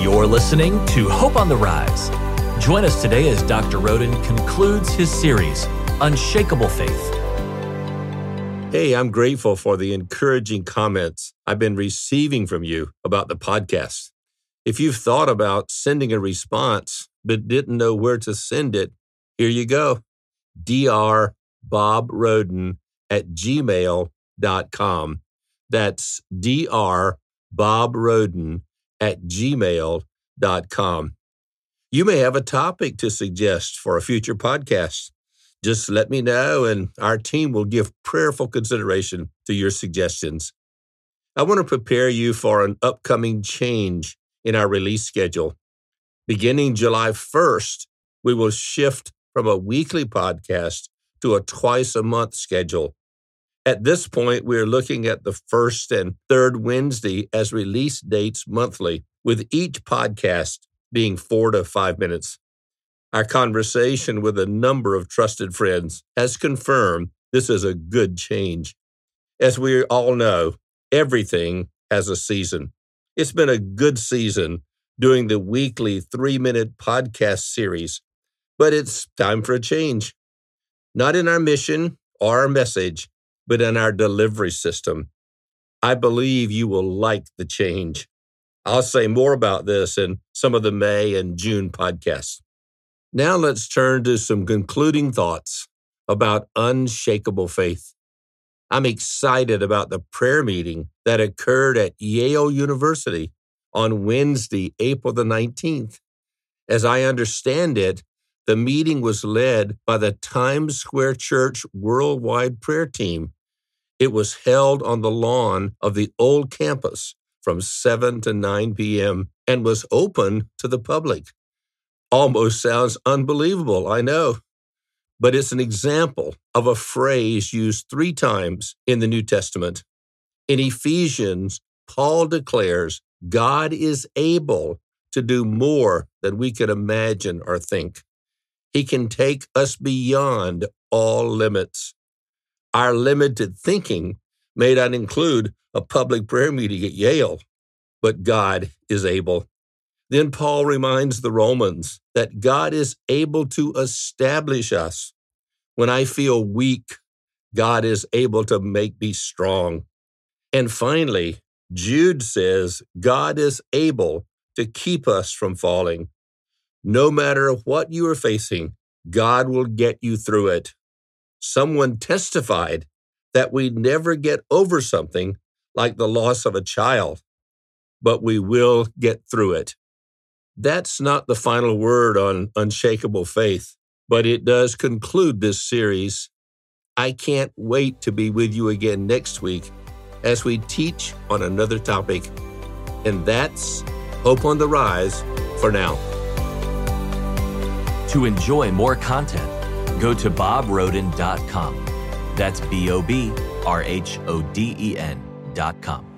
You're listening to Hope on the Rise. Join us today as Dr. Rhoden concludes his series, Unshakable Faith. Hey, I'm grateful for the encouraging comments I've been receiving from you about the podcast. If you've thought about sending a response but didn't know where to send it, here you go. Dr. Bob Rhoden at gmail.com. That's Dr. Bob at gmail.com. You may have a topic to suggest for a future podcast. Just let me know, and our team will give prayerful consideration to your suggestions. I want to prepare you for an upcoming change in our release schedule. Beginning July 1st, we will shift from a weekly podcast to a twice a month schedule. At this point, we're looking at the first and third Wednesday as release dates monthly, with each podcast being four to five minutes. Our conversation with a number of trusted friends has confirmed this is a good change. As we all know, everything has a season. It's been a good season doing the weekly three minute podcast series, but it's time for a change. Not in our mission or our message, but in our delivery system. I believe you will like the change. I'll say more about this in some of the May and June podcasts. Now let's turn to some concluding thoughts about unshakable faith. I'm excited about the prayer meeting that occurred at Yale University on Wednesday, April the 19th. As I understand it, the meeting was led by the Times Square Church Worldwide Prayer Team. It was held on the lawn of the old campus from 7 to 9 p.m. and was open to the public almost sounds unbelievable, I know. But it's an example of a phrase used three times in the New Testament. In Ephesians, Paul declares God is able to do more than we can imagine or think. He can take us beyond all limits. Our limited thinking may not include a public prayer meeting at Yale, but God is able. Then Paul reminds the Romans that God is able to establish us. When I feel weak, God is able to make me strong. And finally, Jude says God is able to keep us from falling. No matter what you are facing, God will get you through it. Someone testified that we never get over something like the loss of a child, but we will get through it. That's not the final word on unshakable faith, but it does conclude this series. I can't wait to be with you again next week as we teach on another topic. And that's Hope on the Rise for now. To enjoy more content, go to bobrhoden.com. That's B O B R H O D E N.com.